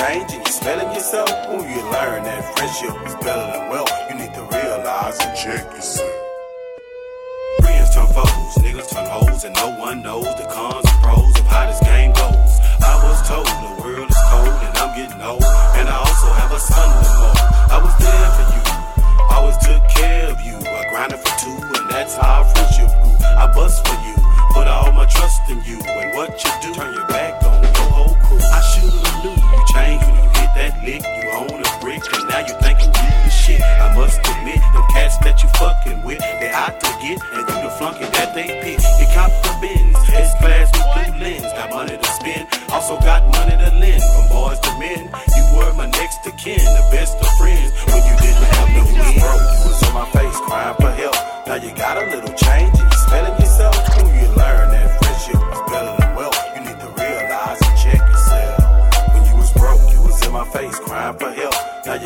change and you're smelling yourself. When you learn that friendship is better than wealth, you need to realize and check yourself. Friends turn foes, niggas turn hoes, and no one knows the cons and pros of how this game goes. I was told the world is cold and I'm getting old, and I also have a son no more. I was there for you, always took care of you. I grinded for two, and that's how our friendship grew. I bust for you, put all my trust in you, and what you do, turn your lick. You own a brick, and now you thinking you the shit. I must admit, them cats that you fucking with, they out to get, and you the flunky that they pick. You cop the bins, S class with blue lens, got money to spend, also got money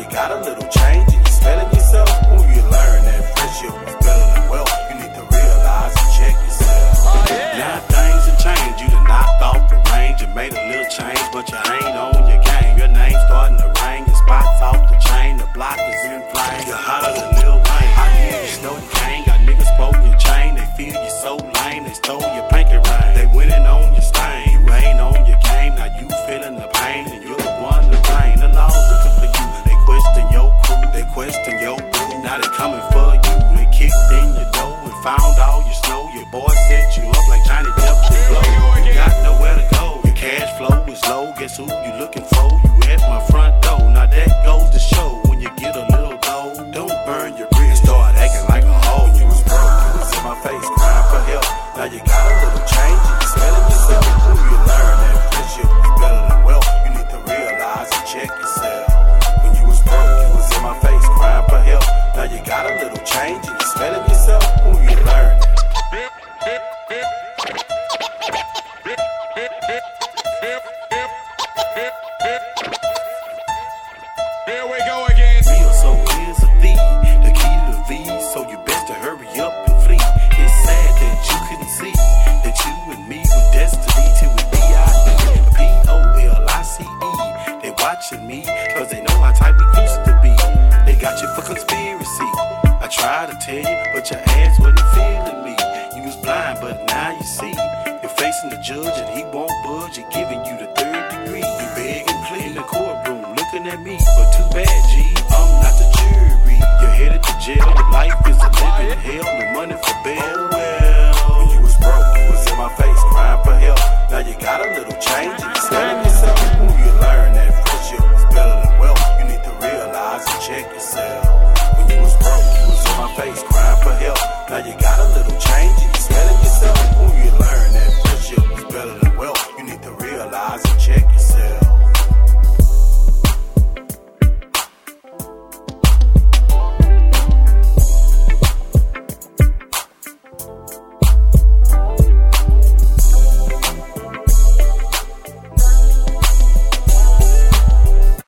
you got a little change and you smelling yourself. When you learn that friendship is better than wealth, you need to realize and check yourself. Oh, now things have changed. You done knocked off the range. You made a little change, but you ain't on your game. Your name starting to ring. Your spots off the chain. The block is in flames. You're hotter than Lil Wayne. I hear you snow cane. Got niggas poking your chain. They feel you so lame. They stole your who you looking now you see. You're facing the judge and he won't budge. You're giving you the third degree. You beg and plead in the courtroom, looking at me. But too bad, G, I'm not the jury. You're headed to jail. Life is a living hell. No money for bail. Well.